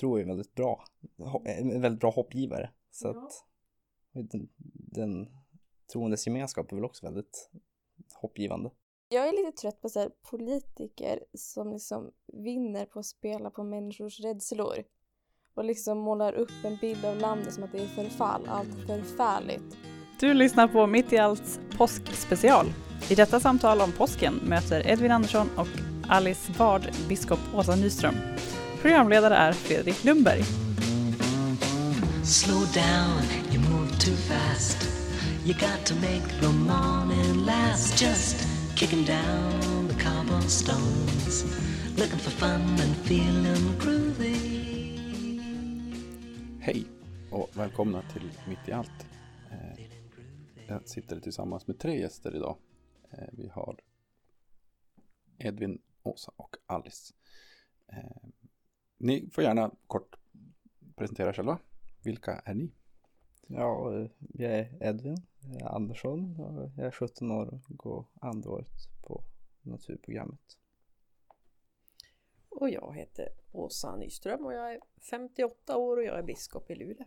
tro är väldigt bra. Ho- En väldigt bra hoppgivare. Så Ja. att den, den troendes gemenskap är väl också väldigt hoppgivande. Jag är lite trött på så här politiker som liksom vinner på att spela på människors rädslor. Och liksom målar upp en bild av landet som att det är förfall, allt förfärligt. Du lyssnar på Mitt i allt påskspecial. I detta samtal om påsken möter Edvin Andersson och Alice Ward biskop Åsa Nyström. Programledare är Fredrik Lundberg. Slow down, you move too fast. You got to make the morning last. Just kicking down the cobblestones. Looking for fun and feeling groovy. Hej och välkomna till Mitt i allt. Eh, Jag sitter tillsammans med tre gäster idag. Eh, Vi har Edvin, Åsa och Alice. Ni får gärna kort presentera er själva. Vilka är ni? Ja, jag är Edvin jag är Andersson och jag är 17 år och går andra året på naturprogrammet. Och jag heter Åsa Nyström och jag är 58 år och jag är biskop i Luleå.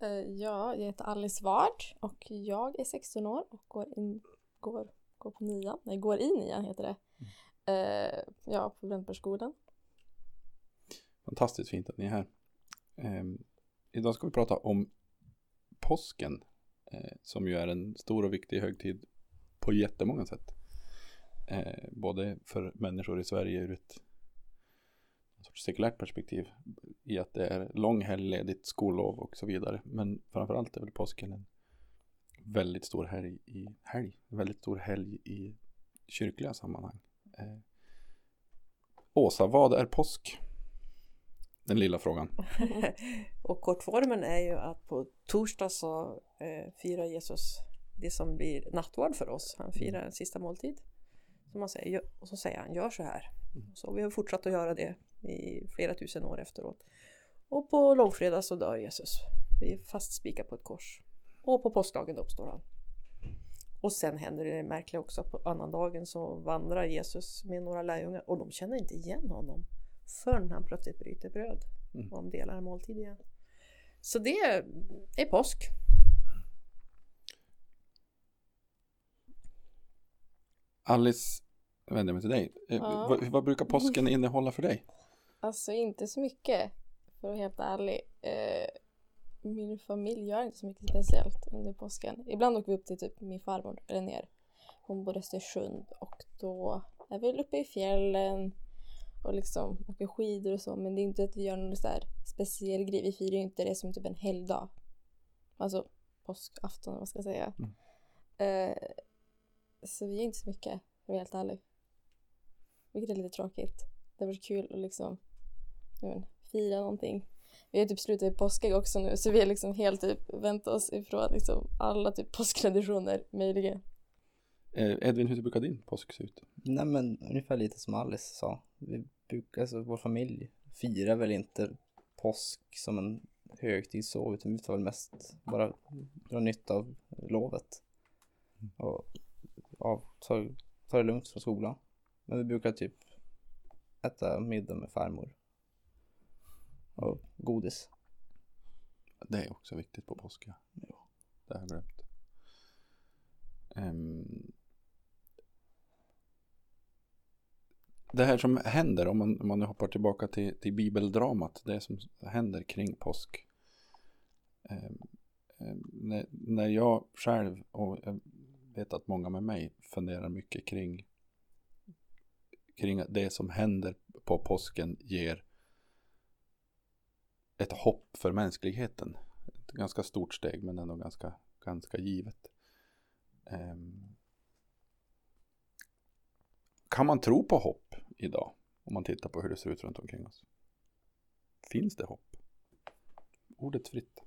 Eh, Ja, jag heter Alice Ward och jag är 16 år och går, in, går, går på nian. Nej, går i nian heter det. Eh, ja, på Brännbergsskolan. Fantastiskt fint att ni är här. Eh, idag ska vi prata om påsken. Eh, som ju är en stor och viktig högtid på jättemånga sätt. Eh, både för människor i Sverige ur ett sorts sekulärt perspektiv. I att det är lång helg, ledigt, skollov och så vidare. Men framförallt är väl påsken en väldigt stor helg i helg. Väldigt stor helg i kyrkliga sammanhang. Eh, Åsa, vad är påsk? Den lilla frågan. och kortformen är ju att på torsdag så eh, firar Jesus det som blir nattvard för oss. Han firar en sista måltid. Som man säger, och så säger han, gör så här. Så vi har fortsatt att göra det i flera tusen år efteråt. Och på långfredag så dör Jesus. Vi är fastspikade på ett kors. Och på påskdagen uppstår han. Och sen händer det märkliga också att på annandagen så vandrar Jesus med några lärjungar och de känner inte igen honom förrän han plötsligt bryter bröd Mm. och de delar en måltid igen. Så det är påsk. Alice, jag vänder mig till dig. Eh, Ja. vad, vad brukar påsken innehålla för dig? Alltså inte så mycket, för att vara helt ärlig. Eh, min familj gör inte så mycket speciellt under påsken. Ibland åker vi upp till typ min farmor, eller ner. Hon bor i Östersund och då är vi uppe i fjällen och liksom åker skidor och så. Men det är inte att vi gör någon så här speciell grej. Vi firar ju inte det som typ en helgdag. Alltså påskafton, vad ska jag säga. Mm. Eh, så vi gör inte så mycket, för att vara helt ärlig. Vilket är lite tråkigt. Det var kul att liksom jag inte, fira någonting. Vi har typ slutat i påskägg också nu så vi har liksom helt typ vänt oss ifrån liksom alla typ påsktraditioner möjliga. Eh, Edvin, hur brukar din påsk se ut? Nej men ungefär lite som Alice sa. Vi brukar, alltså vår familj firar väl inte påsk som en högtid så utan vi tar väl mest bara dra nytta av lovet. Och ja, ta, ta det lugnt från skolan. Men vi brukar typ äta middag med farmor. Och godis. Det är också viktigt på påsk. Ja. Det har jag glömt. Ehm, det här som händer, om man, om man nu hoppar tillbaka till, till bibeldramat, det som händer kring påsk. Eh, när, när jag själv, och jag vet att många med mig, funderar mycket kring, kring att det som händer på påsken ger ett hopp för mänskligheten. Ett ganska stort steg men ändå ganska, ganska givet. Ehm, kan man tro på hopp idag? Om man tittar på hur det ser ut runt omkring oss. Finns det hopp? Ordet fritt.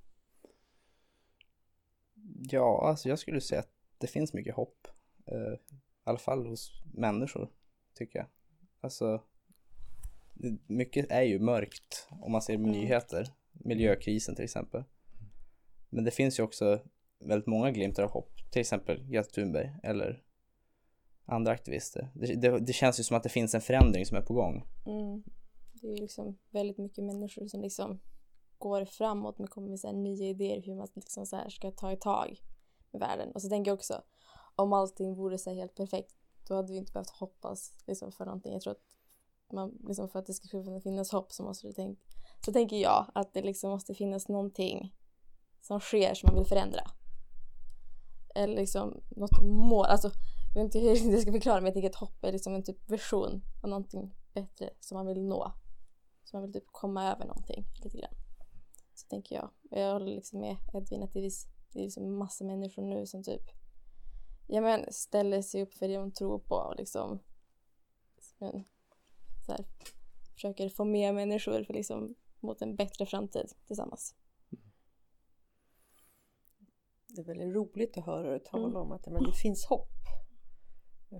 Ja, alltså jag skulle säga att det finns mycket hopp. Eh, I alla fall hos människor, tycker jag. Alltså, det, mycket är ju mörkt om man ser med Mm. nyheter. Miljökrisen till exempel. Men det finns ju också väldigt många glimtar av hopp. Till exempel Greta Thunberg eller andra aktivister. Det, det, det känns ju som att det finns en förändring som är på gång. Mm. det är ju liksom väldigt mycket människor som liksom går framåt men kommer med så här nya idéer hur man liksom så här ska ta i tag med världen. Och så tänker jag också, om allting vore så här helt perfekt, då hade vi inte behövt hoppas liksom för någonting. Jag tror att man, liksom för att det ska kunna finnas hopp så måste det tänka, så tänker jag att det liksom måste finnas någonting som sker som man vill förändra. Eller liksom något mål, alltså vet inte hur jag ska förklara men jag tänker att hopp är liksom en typ version av någonting bättre som man vill nå. Så man vill typ komma över någonting lite grann. Så tänker jag. Och jag håller liksom med Edvin att det är, det är liksom massa människor nu som typ ja men ställer sig upp för det de tror på och liksom men, så här, försöker få med människor för liksom mot en bättre framtid tillsammans. Det är väldigt roligt att höra dig tala Mm. om att men det finns hopp.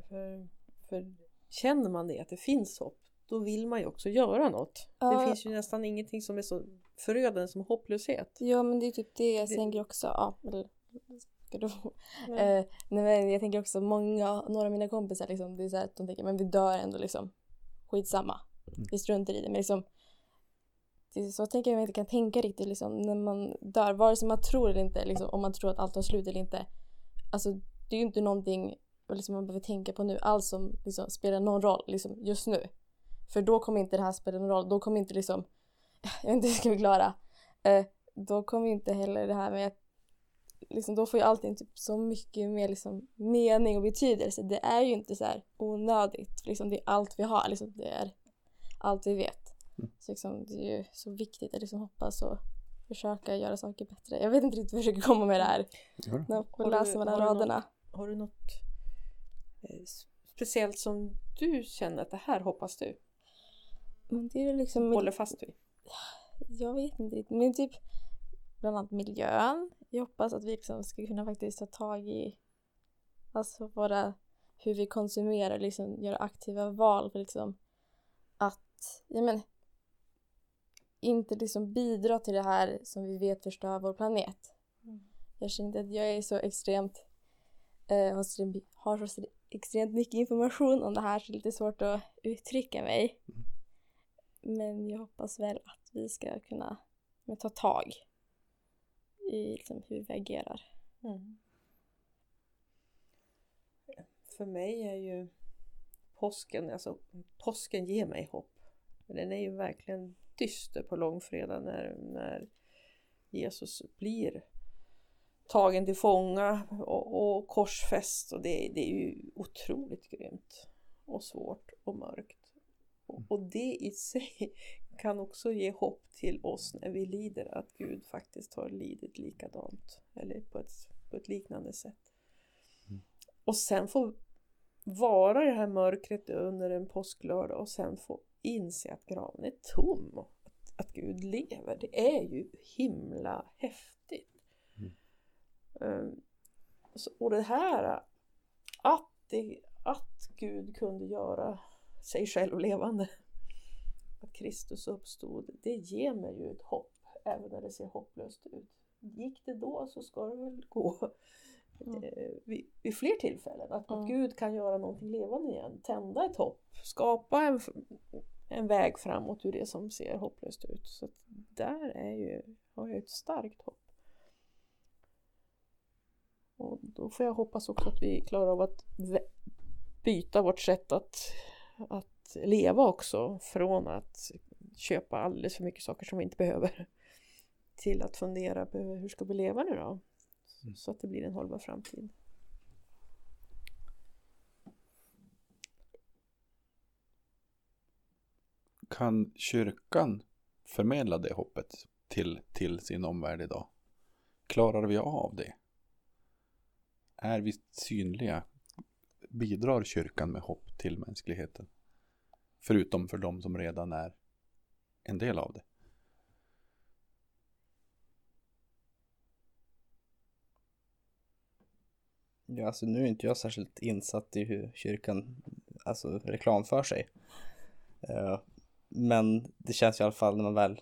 För, för känner man det, att det finns hopp, då vill man ju också göra något. Det Ja. finns ju nästan ingenting som är så förödande som hopplöshet. Ja men det är typ det jag Det- tänker också. Ja, eller, ska du Mm. Eh, nej men jag tänker också många, några av mina kompisar liksom, det är så här att de tänker men vi dör ändå liksom. Skitsamma. Vi struntar i det. Men liksom, det är så tänker jag man inte kan tänka riktigt liksom när man dör. Vare sig man tror eller inte, liksom, om man tror att allt tar slut eller inte. Alltså det är ju inte någonting liksom, man behöver tänka på nu alls som liksom, spelar någon roll liksom, just nu. För då kommer inte det här spela någon roll. Då kommer inte liksom, jag vet inte hur jag ska förklara. Eh, då kommer inte heller det här med att liksom, då får ju allting typ så mycket mer liksom, mening och betydelse. Det är ju inte så här onödigt. Liksom, det är allt vi har. Liksom, det är allt vi vet. Så liksom, det är ju så viktigt att liksom, hoppas och försöka göra saker bättre. Jag vet inte riktigt vad jag försöker komma med det här. Ja. När du- läser mellan raderna. Har du något speciellt som du känner att det här hoppas du Men det är liksom... håller fast vid? Jag vet inte riktigt. Men typ bland annat miljön. Jag hoppas att vi liksom ska kunna faktiskt ta tag i alltså våra, hur vi konsumerar, liksom göra aktiva val för liksom att, ja men inte liksom bidra till det här som vi vet förstör vår planet. Jag känner inte att jag är så extremt, eh, har så extremt mycket information om det här så det är lite svårt att uttrycka mig. Men jag hoppas väl att vi ska kunna men, ta tag i liksom, hur vi agerar. Mm. För mig är ju påsken, alltså påsken ger mig hopp. Den är ju verkligen dyster på långfredag när, när Jesus blir tagen till fånga och, och korsfäst och det, det är ju otroligt grymt och svårt och mörkt. Och, och det i sig kan också ge hopp till oss när vi lider att Gud faktiskt har lidit likadant eller på ett, på ett liknande sätt. Och sen få vara i det här mörkret under en påsklördag och sen få inse att graven är tom att, att Gud lever. Det är ju himla häftigt. Um, så, och det här att, det, att Gud kunde göra sig själv levande. Att Kristus uppstod, det ger mig ju ett hopp även när det ser hopplöst ut. Gick det då så ska det väl gå Mm. vid, vid fler tillfällen. Att, Mm. att Gud kan göra någonting levande igen, tända ett hopp, skapa en, en väg framåt ur det som ser hopplöst ut. Så där är ju, har jag ett starkt hopp. Och då får jag hoppas också att vi klarar av att byta vårt sätt att, att leva också från att köpa alldeles för mycket saker som vi inte behöver till att fundera på hur ska vi leva nu då? Så att det blir en hållbar framtid. Kan kyrkan förmedla det hoppet till, till sin omvärld idag? Klarar vi av det? Är vi synliga? Bidrar kyrkan med hopp till mänskligheten? Förutom för de som redan är en del av det. Ja, alltså nu är inte jag särskilt insatt i hur kyrkan alltså, reklamför sig. Eh, men det känns i alla fall när man väl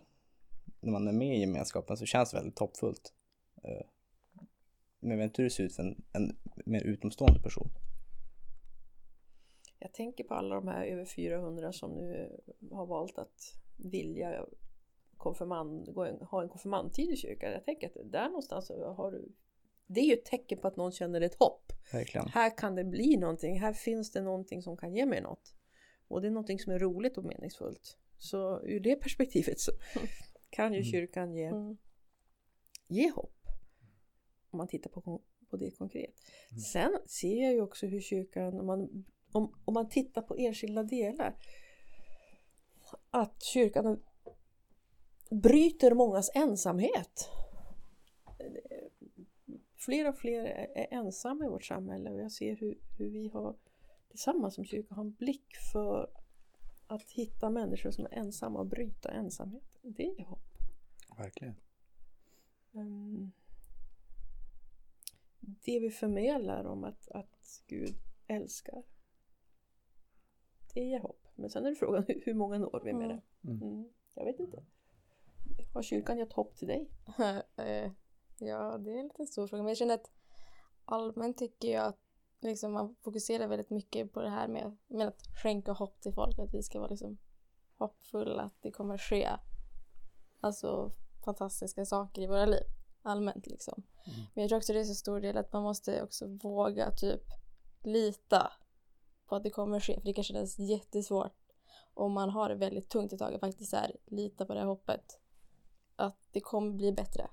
när man är med i gemenskapen så känns det väldigt hoppfullt. Eh, hur det ser ut för en, en mer utomstående person. Jag tänker på alla de här över 400 som nu har valt att vilja konfirmand, gå en, ha en konfirmandtid i kyrkan. Jag tänker att där någonstans har du det är ju ett tecken på att någon känner ett hopp. Verkligen. Här kan det bli någonting, här finns det någonting som kan ge mig något. Och det är någonting som är roligt och meningsfullt. Så ur det perspektivet så kan ju Mm. kyrkan ge, Mm. ge hopp. Om man tittar på, på det konkret. Mm. Sen ser jag ju också hur kyrkan, om man, om, om man tittar på enskilda delar, att kyrkan bryter mångas ensamhet. Fler och fler är ensamma i vårt samhälle och jag ser hur, hur vi har tillsammans som kyrka har en blick för att hitta människor som är ensamma och bryta ensamheten. Det är hopp. Verkligen. Ehm, det vi förmedlar om att, att Gud älskar. Det ger hopp. Men sen är det frågan hur, många når vi med det? Mm. Mm, jag vet inte. Har kyrkan gett hopp till dig? Eh, ja, det är en lite stor fråga. Men jag känner att allmänt tycker jag att liksom man fokuserar väldigt mycket på det här med, med att skänka hopp till folk. Att vi ska vara liksom hoppfulla att det kommer ske alltså fantastiska saker i våra liv. Allmänt liksom. Men jag tror också det är så stor del att man måste också våga typ lita på att det kommer ske. För det kan kännas jättesvårt om man har det väldigt tungt ett tag att faktiskt här, lita på det här hoppet. Att det kommer bli bättre.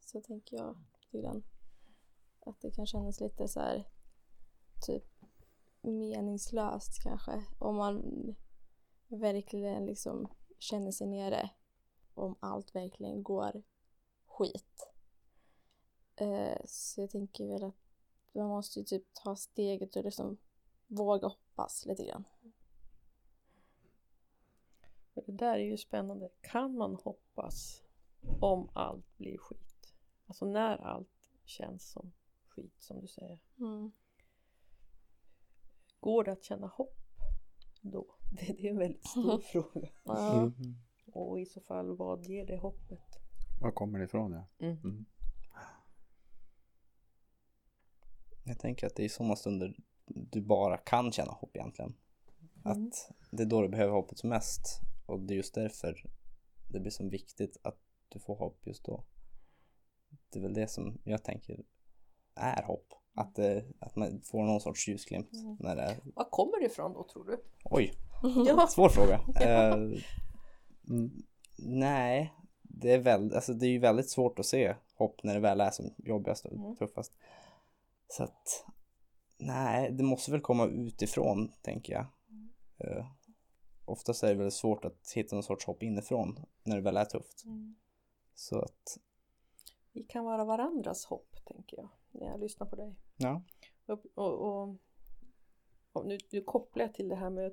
Så tänker jag lite grann. Att det kan kännas lite så här typ meningslöst kanske. Om man verkligen liksom känner sig nere. Om allt verkligen går skit. Eh, så jag tänker väl att man måste ju typ ta steget och liksom våga hoppas lite grann. Det där är ju spännande. Kan man hoppas om allt blir skit? Alltså när allt känns som skit som du säger. Mm. Går det att känna hopp då? Det, det är en väldigt stor fråga. Ja. Mm. Och i så fall, vad ger det hoppet? Var kommer det ifrån ja? Mm. Mm. Jag tänker att det är sådana stunder du bara kan känna hopp egentligen. Mm. Att det är då du behöver hoppet som mest. Och det är just därför det blir så viktigt att du får hopp just då. Det är väl det som jag tänker är hopp. Att, det, att man får någon sorts ljusglimt Mm. när det är... Var kommer det ifrån då tror du? Oj, Ja, svår fråga. Ja. Eh, mm, nej, det är, väl, alltså det är ju väldigt svårt att se hopp när det väl är som jobbigast och Mm. tuffast. Så att, nej, det måste väl komma utifrån, tänker jag. Uh, oftast är det väl svårt att hitta någon sorts hopp inifrån när det väl är tufft. Så att, vi kan vara varandras hopp tänker jag. När jag lyssnar på dig. ja. Och, och, och, och nu, nu kopplar jag till det här med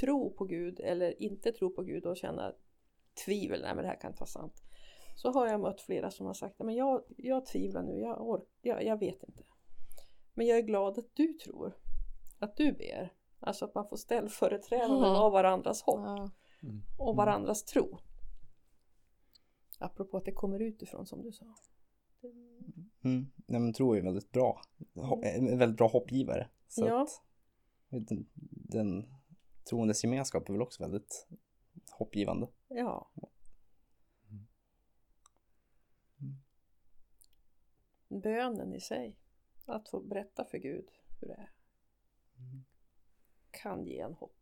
tro på Gud eller inte tro på Gud och känna tvivel. Nej men det här kan inte vara sant. Så har jag mött flera som har sagt men jag, jag tvivlar nu, jag, ork, jag, jag vet inte. Men jag är glad att du tror. Att du ber. Alltså att man får ställföreträdanden Mm. av varandras hopp Ja. och varandras tro. Apropå att det kommer utifrån som du sa. Mm. Nej, men tro är väldigt bra. Ho- en väldigt bra hoppgivare. Så Ja. att, den, den troendes gemenskap är väl också väldigt hoppgivande. Ja. Bönen i sig, att få berätta för Gud hur det är, kan ge en hopp.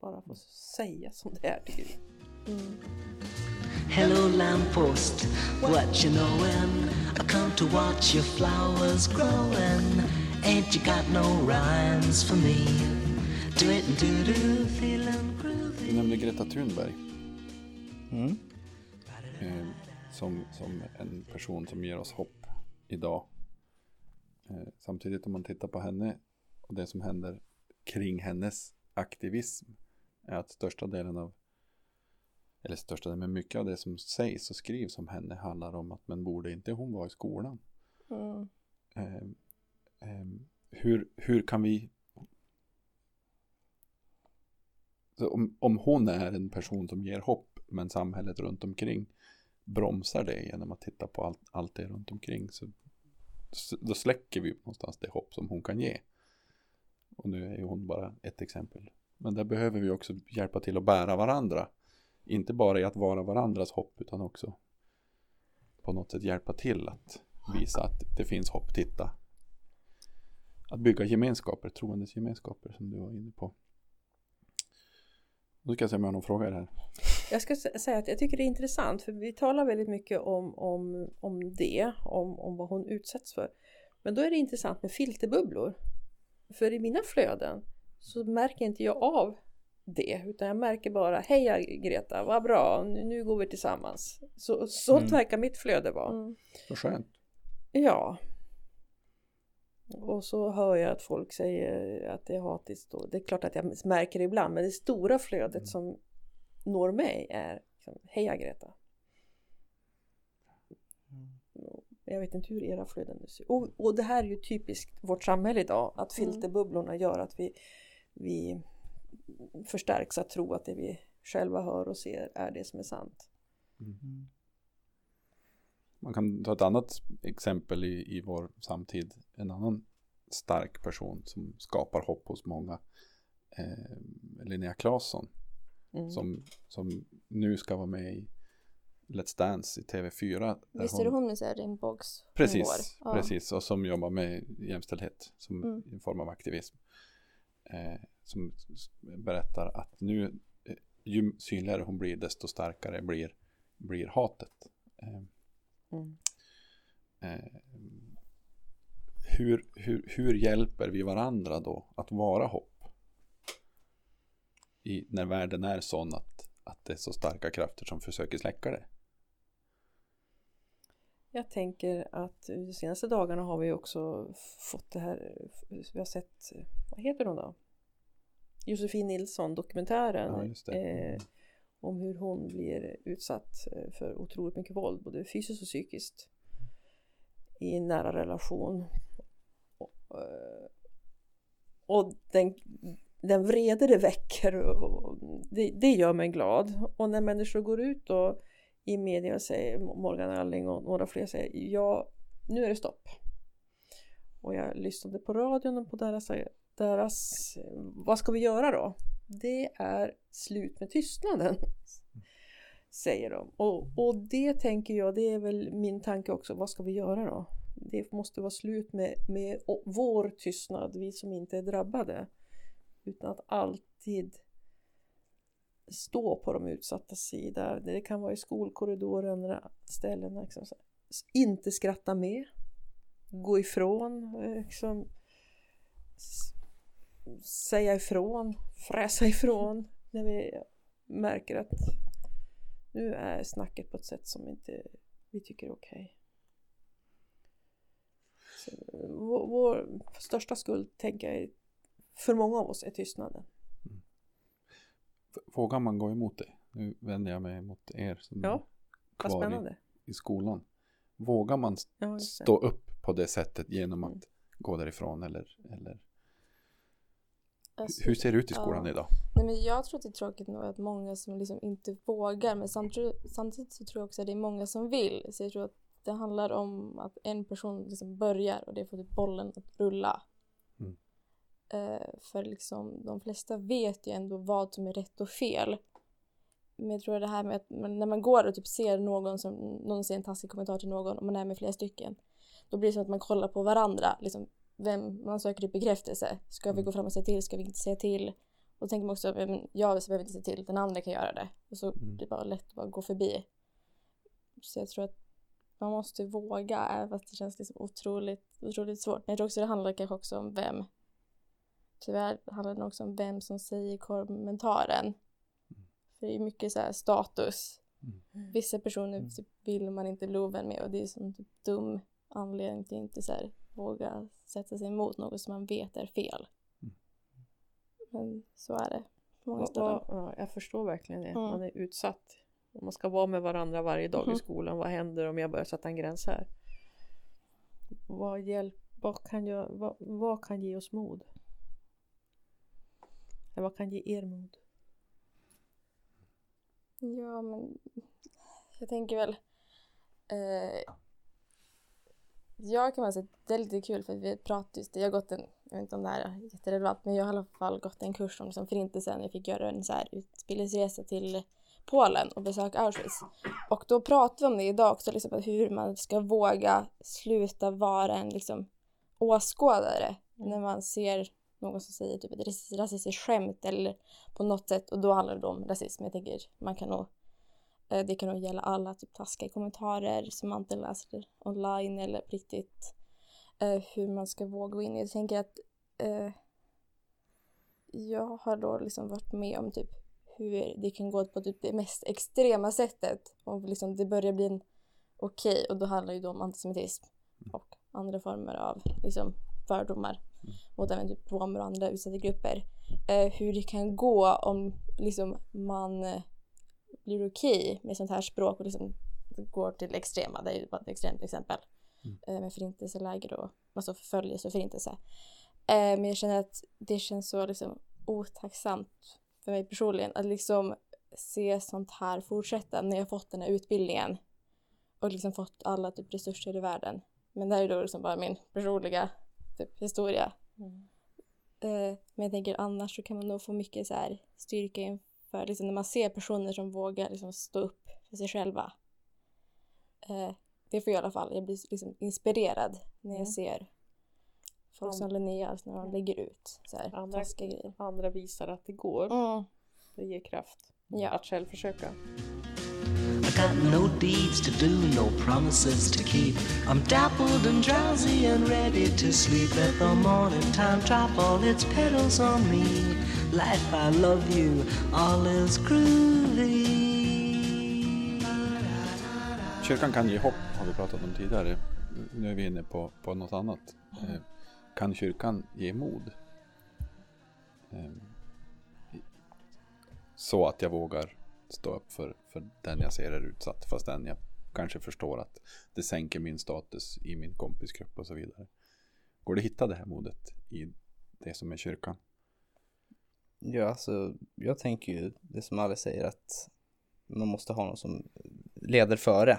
Bara få säga som det är till Gud. Mm. Hello, lamppost, what you knowin'? I come to watch your flowers growing. Ain't you got no rhymes for me? Do it and do do. Du nämnde Greta Thunberg Mm. eh, som, som en person som ger oss hopp idag. Eh, samtidigt om man tittar på henne och det som händer kring hennes aktivism är att största delen av eller största delen, men mycket av det som sägs och skrivs om henne handlar om att men borde inte hon vara i skolan? Mm. Eh, eh, hur, hur kan vi så om, om hon är en person som ger hopp men samhället runt omkring bromsar det genom att titta på allt, allt det runt omkring så, då släcker vi någonstans det hopp som hon kan ge. Och nu är ju hon bara ett exempel. Men där behöver vi också hjälpa till att bära varandra inte bara i att vara varandras hopp utan också på något sätt hjälpa till att visa att det finns hopp. Titta. Att bygga gemenskaper, troendes gemenskaper som du var inne på. Nu ska jag se om jag har någon fråga i det här. Jag ska sä- säga att jag tycker det är intressant för vi talar väldigt mycket om, om, om det, om, om vad hon utsätts för. Men då är det intressant med filterbubblor. För i mina flöden så märker inte jag av det utan jag märker bara Heja Greta, vad bra, nu, nu går vi tillsammans. Så, så Mm. verkar mitt flöde vara. Mm. Vad skönt. Ja. Och så hör jag att folk säger att det är hatiskt. Och det är klart att jag märker det ibland. Men det stora flödet som når mig är liksom, Heja Greta. Jag vet inte hur era flöden nu ser. Och, och det här är ju typiskt vårt samhälle idag. Att Mm. filterbubblorna gör att vi, vi förstärks att tro att det vi själva hör och ser är det som är sant. Man kan ta ett annat exempel i, i vår samtid. En annan stark person som skapar hopp hos många. Eh, Linnea Claesson. Mm. Som, som nu ska vara med i Let's Dance i TV4. där Visst är det hon med här regnbågs Precis, Ja. precis. Och som jobbar med jämställdhet som Mm. en form av aktivism. Eh, som berättar att nu, eh, ju synligare hon blir, desto starkare blir, blir hatet. Eh, Mm. eh, hur, hur, hur hjälper vi varandra då att vara hopp? I, när världen är sån att, att det är så starka krafter som försöker släcka det. Jag tänker att de senaste dagarna har vi också fått det här, vi har sett, vad heter hon då? Josefin Nilsson dokumentären Ja, just det. eh, om hur hon blir utsatt eh, för otroligt mycket våld, både fysiskt och psykiskt i en nära relation. Och, eh, och den, den vrede det väcker, och det, det gör mig glad. Och när människor går ut och i media och säger, Morgan Alling och några fler säger ja, nu är det stopp. Och jag lyssnade på radion och på deras, deras eh, vad ska vi göra då? Det är slut med tystnaden. Säger de. Och, och det tänker jag, det är väl min tanke också, vad ska vi göra då? Det måste vara slut med, med vår tystnad, vi som inte är drabbade. Utan att alltid stå på de utsatta sida. Det kan vara i skolkorridoren eller ställen. Liksom. Inte skratta med. Gå ifrån. Eh, liksom, säga ifrån. Fräsa ifrån. När vi märker att nu är snacket på ett sätt som inte vi tycker är okej. Så, Vår, vår största skuld, tänker jag, för många av oss är tystnaden. Vågar man gå emot det? Nu vänder jag mig mot er som Ja, är kvar i, spännande. i skolan. Vågar man Ja, stå upp på det sättet genom att Mm. gå därifrån eller, eller Alltså, hur ser det ut i skolan ja. idag? Nej, men jag tror att det är tråkigt nog att många som liksom inte vågar men samtidigt, samtidigt så tror jag också att det är många som vill. Så jag tror att det handlar om att en person liksom börjar och det får typ bollen att rulla. Mm. Eh, för liksom de flesta vet ju ändå vad som är rätt och fel. Men jag tror det här med att man, när man går och typ ser någon som någon säger en taskig kommentar till någon och man är med flera stycken. Då blir det som att man kollar på varandra. Liksom, vem, man söker typ bekräftelse. Ska vi gå fram och säga till? Ska vi inte säga till? Och tänker man också, jag behöver inte säga till, den andra kan göra det. Och så Mm. det bara lätt att bara gå förbi. Så jag tror att man måste våga, även fast det känns liksom otroligt, otroligt svårt. Men jag tror också det handlar kanske också om vem. Tyvärr handlar det också om vem som säger kommentaren. För det är mycket så här status. Mm. Vissa personer typ vill man inte bli ovän med och det är som typ dum anledning till inte så här, våga sätta sig emot något som man vet är fel. Mm. Men så är det på många ställen. ja, ja, jag förstår verkligen det. Mm. Man är utsatt. Om man ska vara med varandra varje dag i Mhm. skolan. Vad händer om jag börjar sätta en gräns här? Vad, hjälp, vad, kan, jag, vad, vad kan ge oss mod? Eller vad kan ge er mod? Ja, men jag tänker väl... Eh, jag kan bara säga att det är lite kul för vi pratar just det. Jag har gått en, jag vet inte om det här är jätterelevant, men jag har i alla fall gått en kurs om liksom förintelsen. Jag fick göra en så här utbildningsresa till Polen och besöka Auschwitz. Och då pratar vi om det idag också, liksom, hur man ska våga sluta vara en liksom, åskådare när man ser någon som säger typ ett ras- rasistiskt skämt eller på något sätt och då handlar det om rasism. Jag tänker man kan nog det kan nog gälla alla typ taskiga kommentarer som man inte läser online eller på riktigt eh, hur man ska våga gå in i. Jag tänker att eh, jag har då liksom varit med om typ hur det kan gå på typ det mest extrema sättet och liksom det börjar bli en okej och då handlar det ju då om antisemitism och andra former av liksom fördomar mot även typ romer och andra utsatta grupper. Eh, hur det kan gå om liksom man blir okej med sånt här språk och liksom går till extrema, det är ju bara ett extremt exempel eh, med förintelseläger och alltså förföljelse och förintelse. Eh, men jag känner att det känns så liksom otacksamt för mig personligen att liksom se sånt här fortsätta när jag fått den här utbildningen och liksom fått alla typ resurser i världen. Men det här är då liksom bara min personliga typ, historia. Eh, men jag tänker annars så kan man nog få mycket så här styrka inför liksom när man ser personer som vågar liksom stå upp för sig själva. Eh, det får jag i alla fall. Jag blir liksom inspirerad när jag Mm. ser folk som Linnea alltså när de lägger ut så här Andra- grejer. Andra visar att det går. Mm. Det ger kraft. Ja. Att själv försöka. I got no deeds to do, no promises to keep. I'm dappled and drowsy and ready to sleep. Let the morning time drop all its petals on me. Life, I love you, all is groovy. Kyrkan kan ge hopp, har vi pratat om tidigare. Nu är vi inne på, på något annat. Eh, Kan kyrkan ge mod? Eh, Så att jag vågar stå upp för, för den jag ser är utsatt. Fast den jag kanske förstår att det sänker min status i min kompisgrupp och så vidare. Går det att hitta det här modet i det som är kyrkan? Ja, alltså jag tänker ju det som alla säger att man måste ha någon som leder före,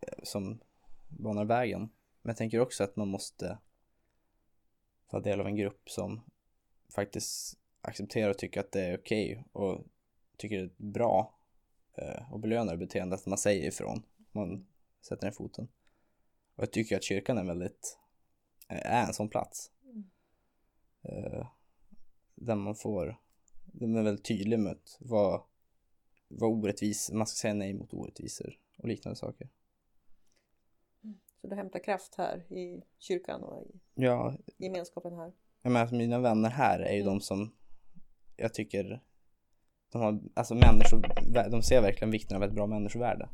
eh, som banar vägen. Men jag tänker också att man måste vara del av en grupp som faktiskt accepterar och tycker att det är okej och tycker det är bra eh, och belönar beteendet att man säger ifrån. Man sätter ner foten. Och jag tycker att kyrkan är väldigt, eh, är en sån plats. Eh, där man får, den är väldigt tydlig med vad, vad orättvis, man ska säga nej mot orättvisor och liknande saker. Så du hämtar kraft här i kyrkan och i Ja, gemenskapen här. jag menar, alltså mina vänner här är ju Mm. de som jag tycker de har, alltså människor, de ser verkligen vikten av ett bra människovärde.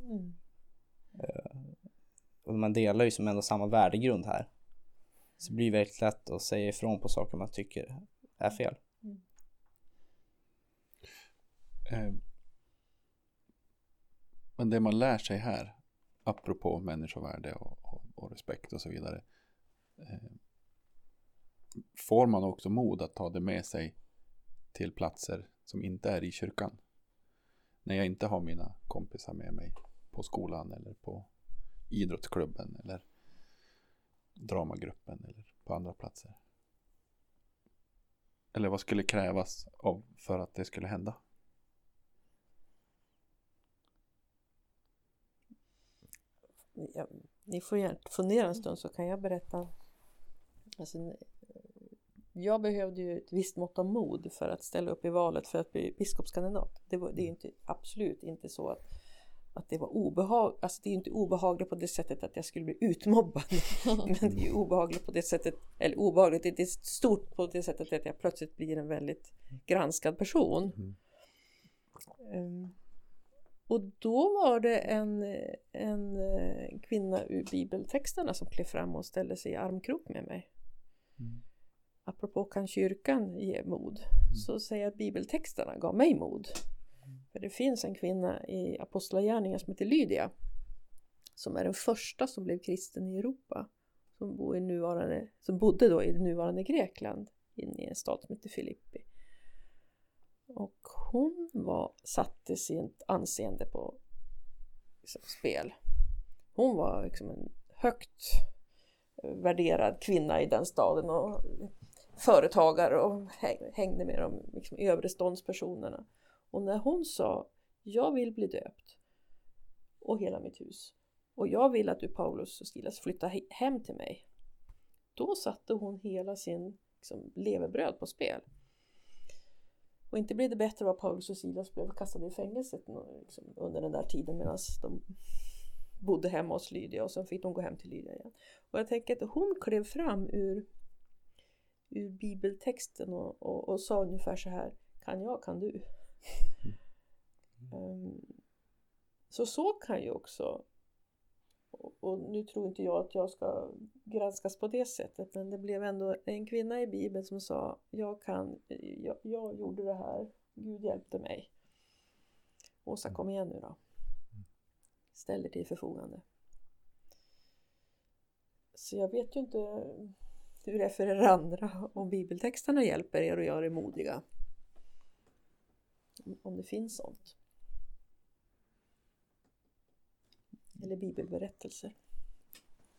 Och man delar ju som ändå samma värdegrund här. Så det blir väldigt lätt att säga ifrån på saker man tycker är fel. Eh, men det man lär sig här, apropå människovärde och, och, och respekt och så vidare. Eh, får man också mod att ta det med sig till platser som inte är i kyrkan. När jag inte har mina kompisar med mig på skolan eller på idrottsklubben eller dramagruppen eller på andra platser. Eller vad skulle krävas av för att det skulle hända? Ja, ni får gärna fundera en stund så kan jag berätta. Alltså, jag behövde ju ett visst mått av mod för att ställa upp i valet för att bli biskopskandidat. Det, var, det är ju inte, absolut inte så att, att det var obehagligt. Alltså det är inte obehagligt på det sättet att jag skulle bli utmobbad. Men det är obehagligt på det sättet, eller obehagligt, det är stort på det sättet att jag plötsligt blir en väldigt granskad person. Ehm, och då var det en, en eh, kvinna ur bibeltexterna som klev fram och ställde sig i armkrok med mig. Apropå kan kyrkan ge mod? Så säger jag att bibeltexterna gav mig mod. För det finns en kvinna i Apostlagärningarna som heter Lydia. Som är den första som blev kristen i Europa. Som, bor i nuvarande, som bodde då i nuvarande Grekland. Inne i en stad som heter Filippi. Och hon var, satte sitt anseende på liksom, spel. Hon var liksom en högt värderad kvinna i den staden och företagare och hängde med de liksom, övre ståndspersonerna. Och när hon sa Jag vill bli döpt. Och hela mitt hus. Och jag vill att du Paulus och Silas flyttar hem till mig. Då satte hon hela sin liksom, levebröd på spel. Och inte blev det bättre att Paulus och Silas blev kastade i fängelset liksom, under den där tiden medan de bodde hemma hos Lydia och sen fick de gå hem till Lydia igen. Och jag tänker att hon klev fram ur, ur bibeltexten och, och, och sa ungefär så här Kan jag, kan du. Ehm, så så kan ju också och, nu tror inte jag att jag ska granskas på det sättet men det blev ändå en kvinna i bibeln som sa Jag kan, jag, jag gjorde det här, Gud hjälpte mig. Åsa kom igen nu då. Ställ dig till förfogande. Så jag vet ju inte hur det är för er andra om bibeltexterna hjälper er att göra er modiga. Om det finns sånt. Eller bibelberättelser.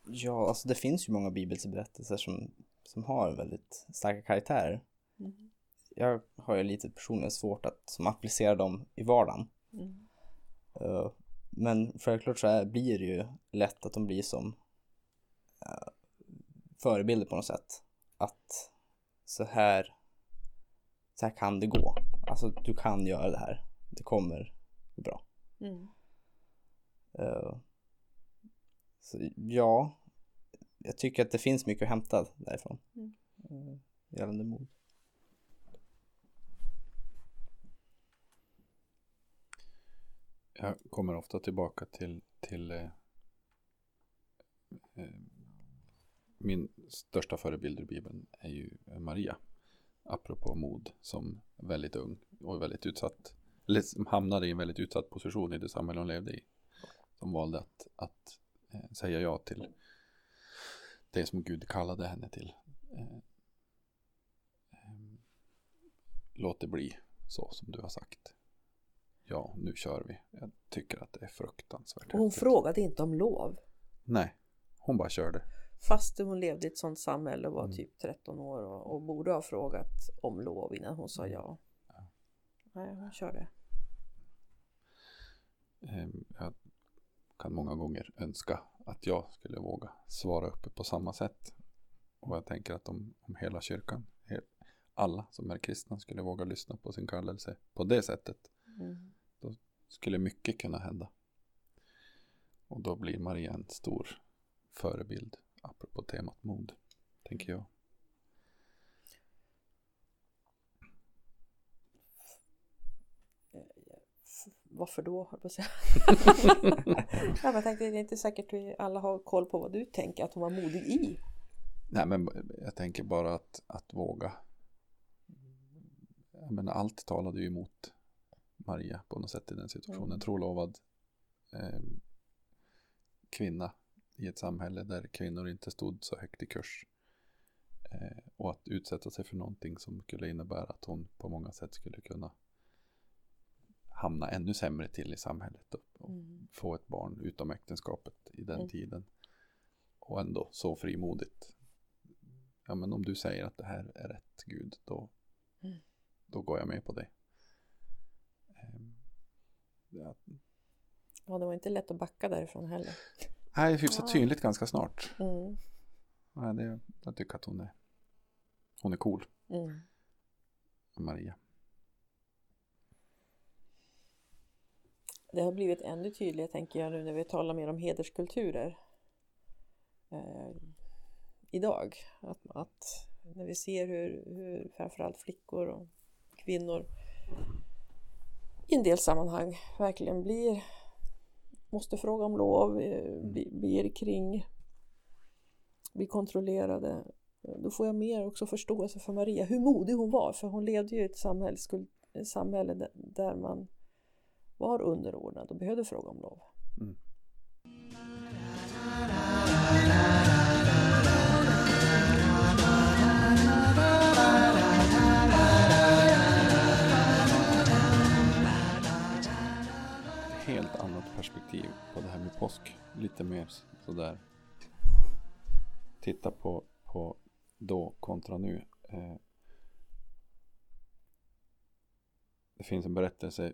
Ja, alltså det finns ju många bibelberättelser som, som har väldigt starka karaktärer. Mm. Jag har ju lite personligen svårt att som applicera dem i vardagen. Mm. Eh, Men självklart så blir det ju lätt att de blir som eh, förebilder på något sätt. Att så här, så här kan det gå. Alltså du kan göra det här. Det kommer gå bra. Mm. Eh, så ja, jag tycker att det finns mycket att hämta därifrån. Mm. Uh, gällande mod. Jag kommer ofta tillbaka till, till eh, eh, min största förebild i Bibeln är ju Maria. Apropå mod som väldigt ung och väldigt utsatt. Eller som hamnade i en väldigt utsatt position i det samhälle hon levde i. Som valde att, att eh, säga ja till det som Gud kallade henne till. Eh, eh, låt det bli så som du har sagt. Ja, nu kör vi. Jag tycker att det är fruktansvärt. Och hon häftigt. frågade inte om lov. Nej, hon bara körde. Fast hon levde i ett sånt samhälle och var Mm. typ 13 år och, och borde ha frågat om lov innan hon sa ja. Ja. Nej, hon körde. Ehm, Jag kan många gånger önska att jag skulle våga svara uppe på samma sätt. Och jag tänker att om, om hela kyrkan, alla som är kristna skulle våga lyssna på sin kallelse på det sättet Mm. skulle mycket kunna hända. Och då blir Maria en stor förebild apropå temat mod, tänker jag. Varför då, höll på att säga. ja, men jag tänkte, det är inte säkert vi alla har koll på vad du tänker att hon var modig i. Nej, men jag tänker bara att, att våga. Menar, allt talade ju emot Maria på något sätt i den situationen. Mm. Trolovad eh, kvinna i ett samhälle där kvinnor inte stod så högt i kurs. Eh, och att utsätta sig för någonting som skulle innebära att hon på många sätt skulle kunna hamna ännu sämre till i samhället och, och Mm. få ett barn utom äktenskapet i den Mm. tiden. Och ändå så frimodigt. Ja men om du säger att det här är rätt Gud då, Mm. då går jag med på det. Ehm, Ja, Ja, det var inte lätt att backa därifrån heller. nej, hyfsat Ja. synligt ganska snart. Mm. Ja, det, jag tycker att hon är, hon är cool, Mm. Maria. Det har blivit ännu tydligare tänker jag nu när vi talar mer om hederskulturer eh, idag. Att, att när vi ser hur, hur framförallt flickor och kvinnor i en del sammanhang verkligen blir måste fråga om lov, eh, blir kring, blir kontrollerade. Då får jag mer också förståelse för Maria, hur modig hon var, för hon levde ju i ett samhälle där man var underordnad och behövde fråga om lov. Mm. Helt annat perspektiv på det här med påsk. Lite mer sådär. Titta på, på då kontra nu. Eh, det finns en berättelse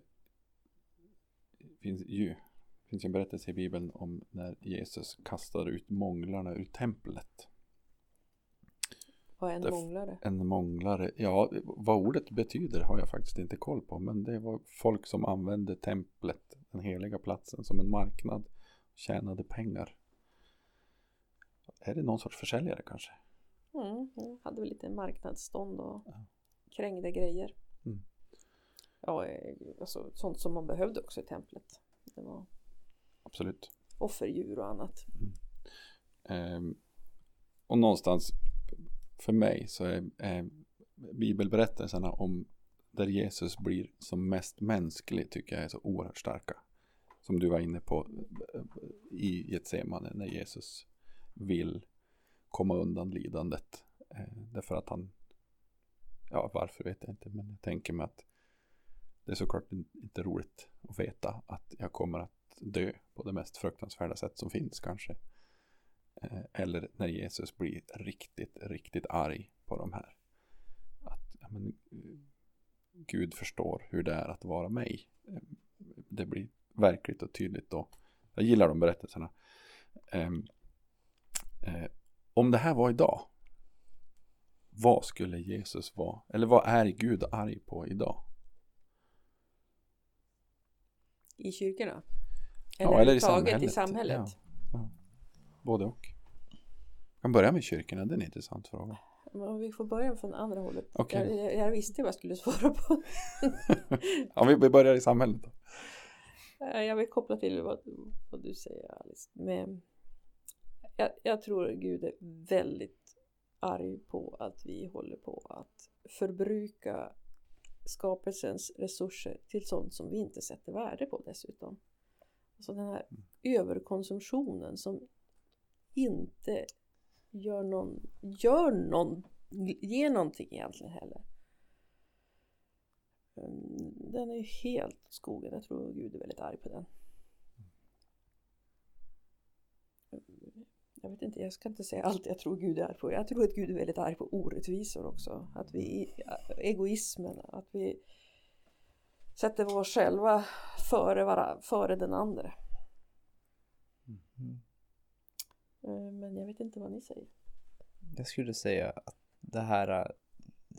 finns ju finns en berättelse i Bibeln om när Jesus kastade ut månglarna ur templet. Vad är en månglare? En månglare, ja vad ordet betyder har jag faktiskt inte koll på. Men det var folk som använde templet, den heliga platsen, som en marknad. Tjänade pengar. Är det någon sorts försäljare kanske? Mm. Hade väl lite marknadsstånd och Ja. krängde grejer. Mm. Ja, eh, alltså, sånt som man behövde också i templet. Det var Absolut. offerdjur och annat. Ehm, och någonstans för mig så är, är bibelberättelserna om där Jesus blir som mest mänsklig tycker jag är så oerhört starka. Som du var inne på eh, i Getsemane när Jesus vill komma undan lidandet. Eh, därför att han, ja varför vet jag inte, men jag tänker mig att det är såklart inte roligt att veta att jag kommer att dö på det mest fruktansvärda sätt som finns kanske. Eh, eller när Jesus blir riktigt, riktigt arg på de här. Att ja, men, eh, Gud förstår hur det är att vara mig. Eh, det blir verkligt och tydligt då. Jag gillar de berättelserna. Ehm, om det här var idag. Vad skulle Jesus vara? Eller vad är Gud arg på idag? I kyrkorna? Ja, eller i överhuvudtaget i samhället. samhället? Ja. Både och. Jag kan börja med kyrkorna, det är en intressant fråga. Men om vi får börja från andra hållet. Okej. Jag, jag, jag visste vad jag skulle svara på. Ja, vi vi börjar i samhället då. Eh, Jag vill koppla till vad, vad du säger Alice. Men jag, jag tror Gud är väldigt arg på att vi håller på att förbruka skapelsens resurser till sånt som vi inte sätter värde på dessutom. Alltså den här överkonsumtionen som inte gör någon, gör någon, ger någonting egentligen heller. Mm, Den är ju helt skogen. Jag tror Gud är väldigt arg på den. Jag vet inte, jag ska inte säga allt jag tror Gud är arg på. Jag tror att Gud är väldigt arg på orättvisor också. Att vi, egoismen, att vi sätter oss själva före, vara, före den andra. Mm. Eh, Men jag vet inte vad ni säger. Jag skulle säga att det här, äh,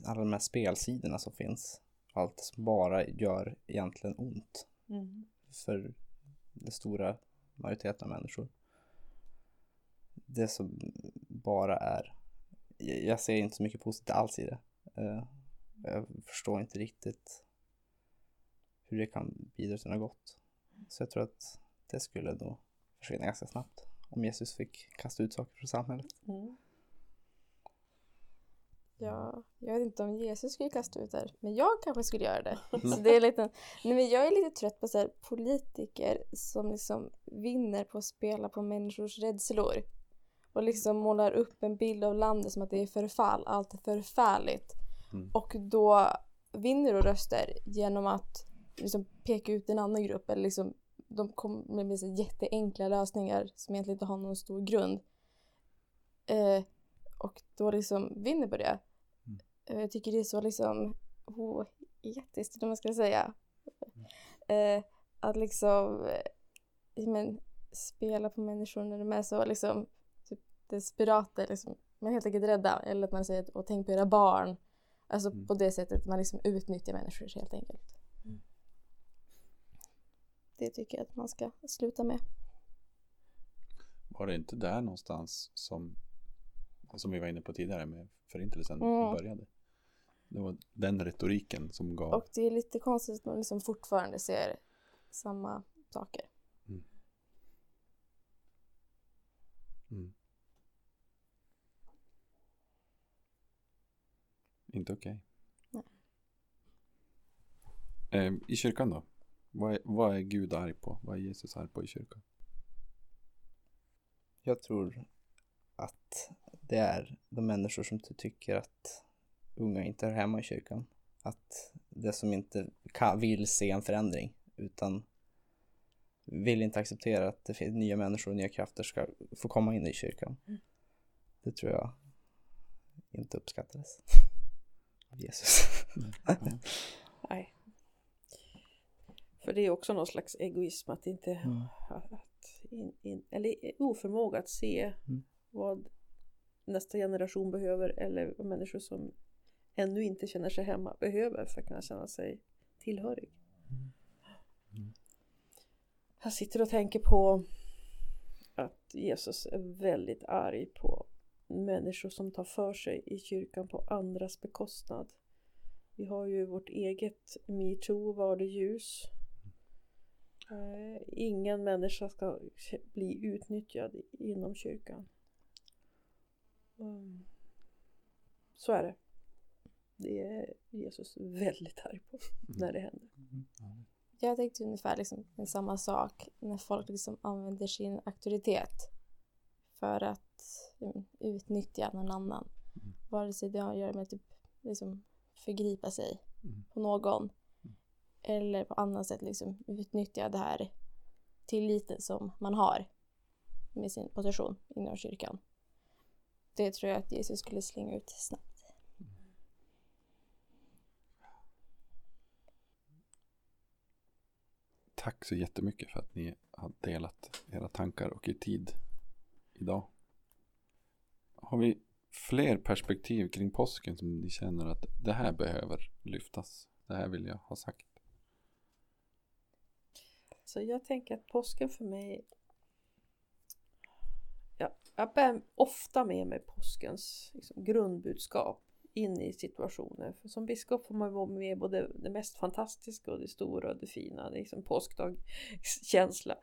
alla de här spelsidorna som finns, allt som bara gör egentligen ont för den stora majoriteten av människor. Det som bara är, jag ser inte så mycket positivt alls i det. Eh, Jag förstår inte riktigt hur det kan bidra till något gott. Så jag tror att det skulle då försvinna ganska snabbt om Jesus fick kasta ut saker från samhället. Mm. Ja, jag vet inte om Jesus skulle kasta ut det, men jag kanske skulle göra det. Så det är lite, nej men jag är lite trött på så här politiker som liksom vinner på att spela på människors rädslor. Och liksom målar upp en bild av landet som att det är förfall, allt är förfärligt. Mm. Och då vinner du röster genom att liksom peka ut en annan grupp eller liksom de kommer med så jätteenkla lösningar som egentligen inte har någon stor grund. Eh, och då liksom vinner på det. Mm. Eh, Jag tycker det är så liksom oh, etiskt, vad man ska säga. Eh, att liksom eh, men, spela på människor när de är så liksom desperata, liksom, men helt enkelt rädda. Eller att man säger och tänk på era barn. Alltså Mm. på det sättet man liksom utnyttjar människor helt enkelt. Det tycker jag att man ska sluta med. Var det inte där någonstans som, som vi var inne på tidigare med förintelsen Mm. började? Det var den retoriken som gav, Och det är lite konstigt att man liksom fortfarande ser samma saker. mm. Inte okej. Nej. Eh, I kyrkan då? Vad är, vad är Gud arg på? Vad är Jesus arg på i kyrkan? Jag tror att det är de människor som ty- tycker att unga inte hör hemma i kyrkan. Att det som inte kan, vill se en förändring utan vill inte acceptera att det finns nya människor och nya krafter ska få komma in i kyrkan. Det tror jag inte uppskattades Jesus. Nej. För det är också någon slags egoism att inte Mm. att in, in, eller oförmåga att se Mm. vad nästa generation behöver eller vad människor som ännu inte känner sig hemma behöver för att kunna känna sig tillhörig. Mm. Jag sitter och tänker på att Jesus är väldigt arg på människor som tar för sig i kyrkan på andras bekostnad. Vi har ju vårt eget metoo, var det ljus. Eh, Ingen människa ska bli utnyttjad inom kyrkan. Mm. Så är det. Det är Jesus väldigt arg på när det händer. Jag tänkte ungefär liksom en samma sak när folk liksom använder sin auktoritet för att mm, utnyttja någon annan. Mm. Vare sig det har att göra med typ liksom förgripa sig Mm. på någon eller på annat sätt liksom utnyttja det här tilliten som man har med sin position inom kyrkan. Det tror jag att Jesus skulle slänga ut snabbt. Tack så jättemycket för att ni har delat era tankar och er tid idag. Har vi fler perspektiv kring påsken som ni känner att det här behöver lyftas? Det här vill jag ha sagt. Så jag tänker att påsken för mig ja, Jag bär ofta med mig påskens liksom, grundbudskap in i situationer. För som biskop får man vara med både det mest fantastiska och det stora och det fina. Det är liksom påskdagskänsla.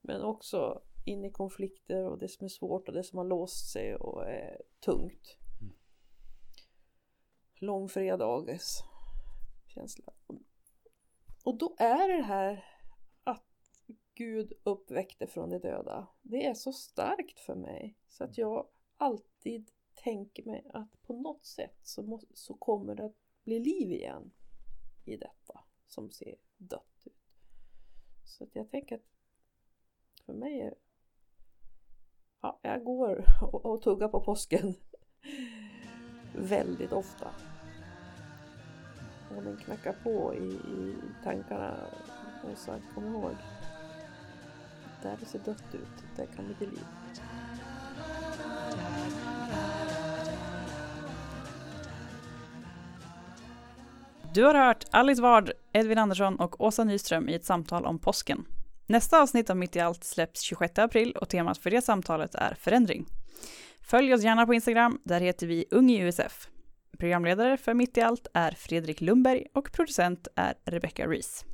Men också in i konflikter och det som är svårt och det som har låst sig och är tungt. Mm. Långfredags känsla. Och då är det här att Gud uppväckte från de döda. Det är så starkt för mig så att jag alltid tänker mig att på något sätt så, må, så kommer det att bli liv igen i detta som ser dött ut. Så att jag tänker att för mig är ja, jag går och, och tuggar på påsken väldigt ofta. Och den knackar på i, i tankarna och så kom ihåg där det ser dött ut, där kan det bli liv. Du har hört Alice Ward, Edvin Andersson och Åsa Nyström i ett samtal om påsken. Nästa avsnitt av Mitt i allt släpps 26 april och temat för det samtalet är förändring. Följ oss gärna på Instagram, där heter vi Ung i USF. Programledare för Mitt i allt är Fredrik Lundberg och producent är Rebecca Rees.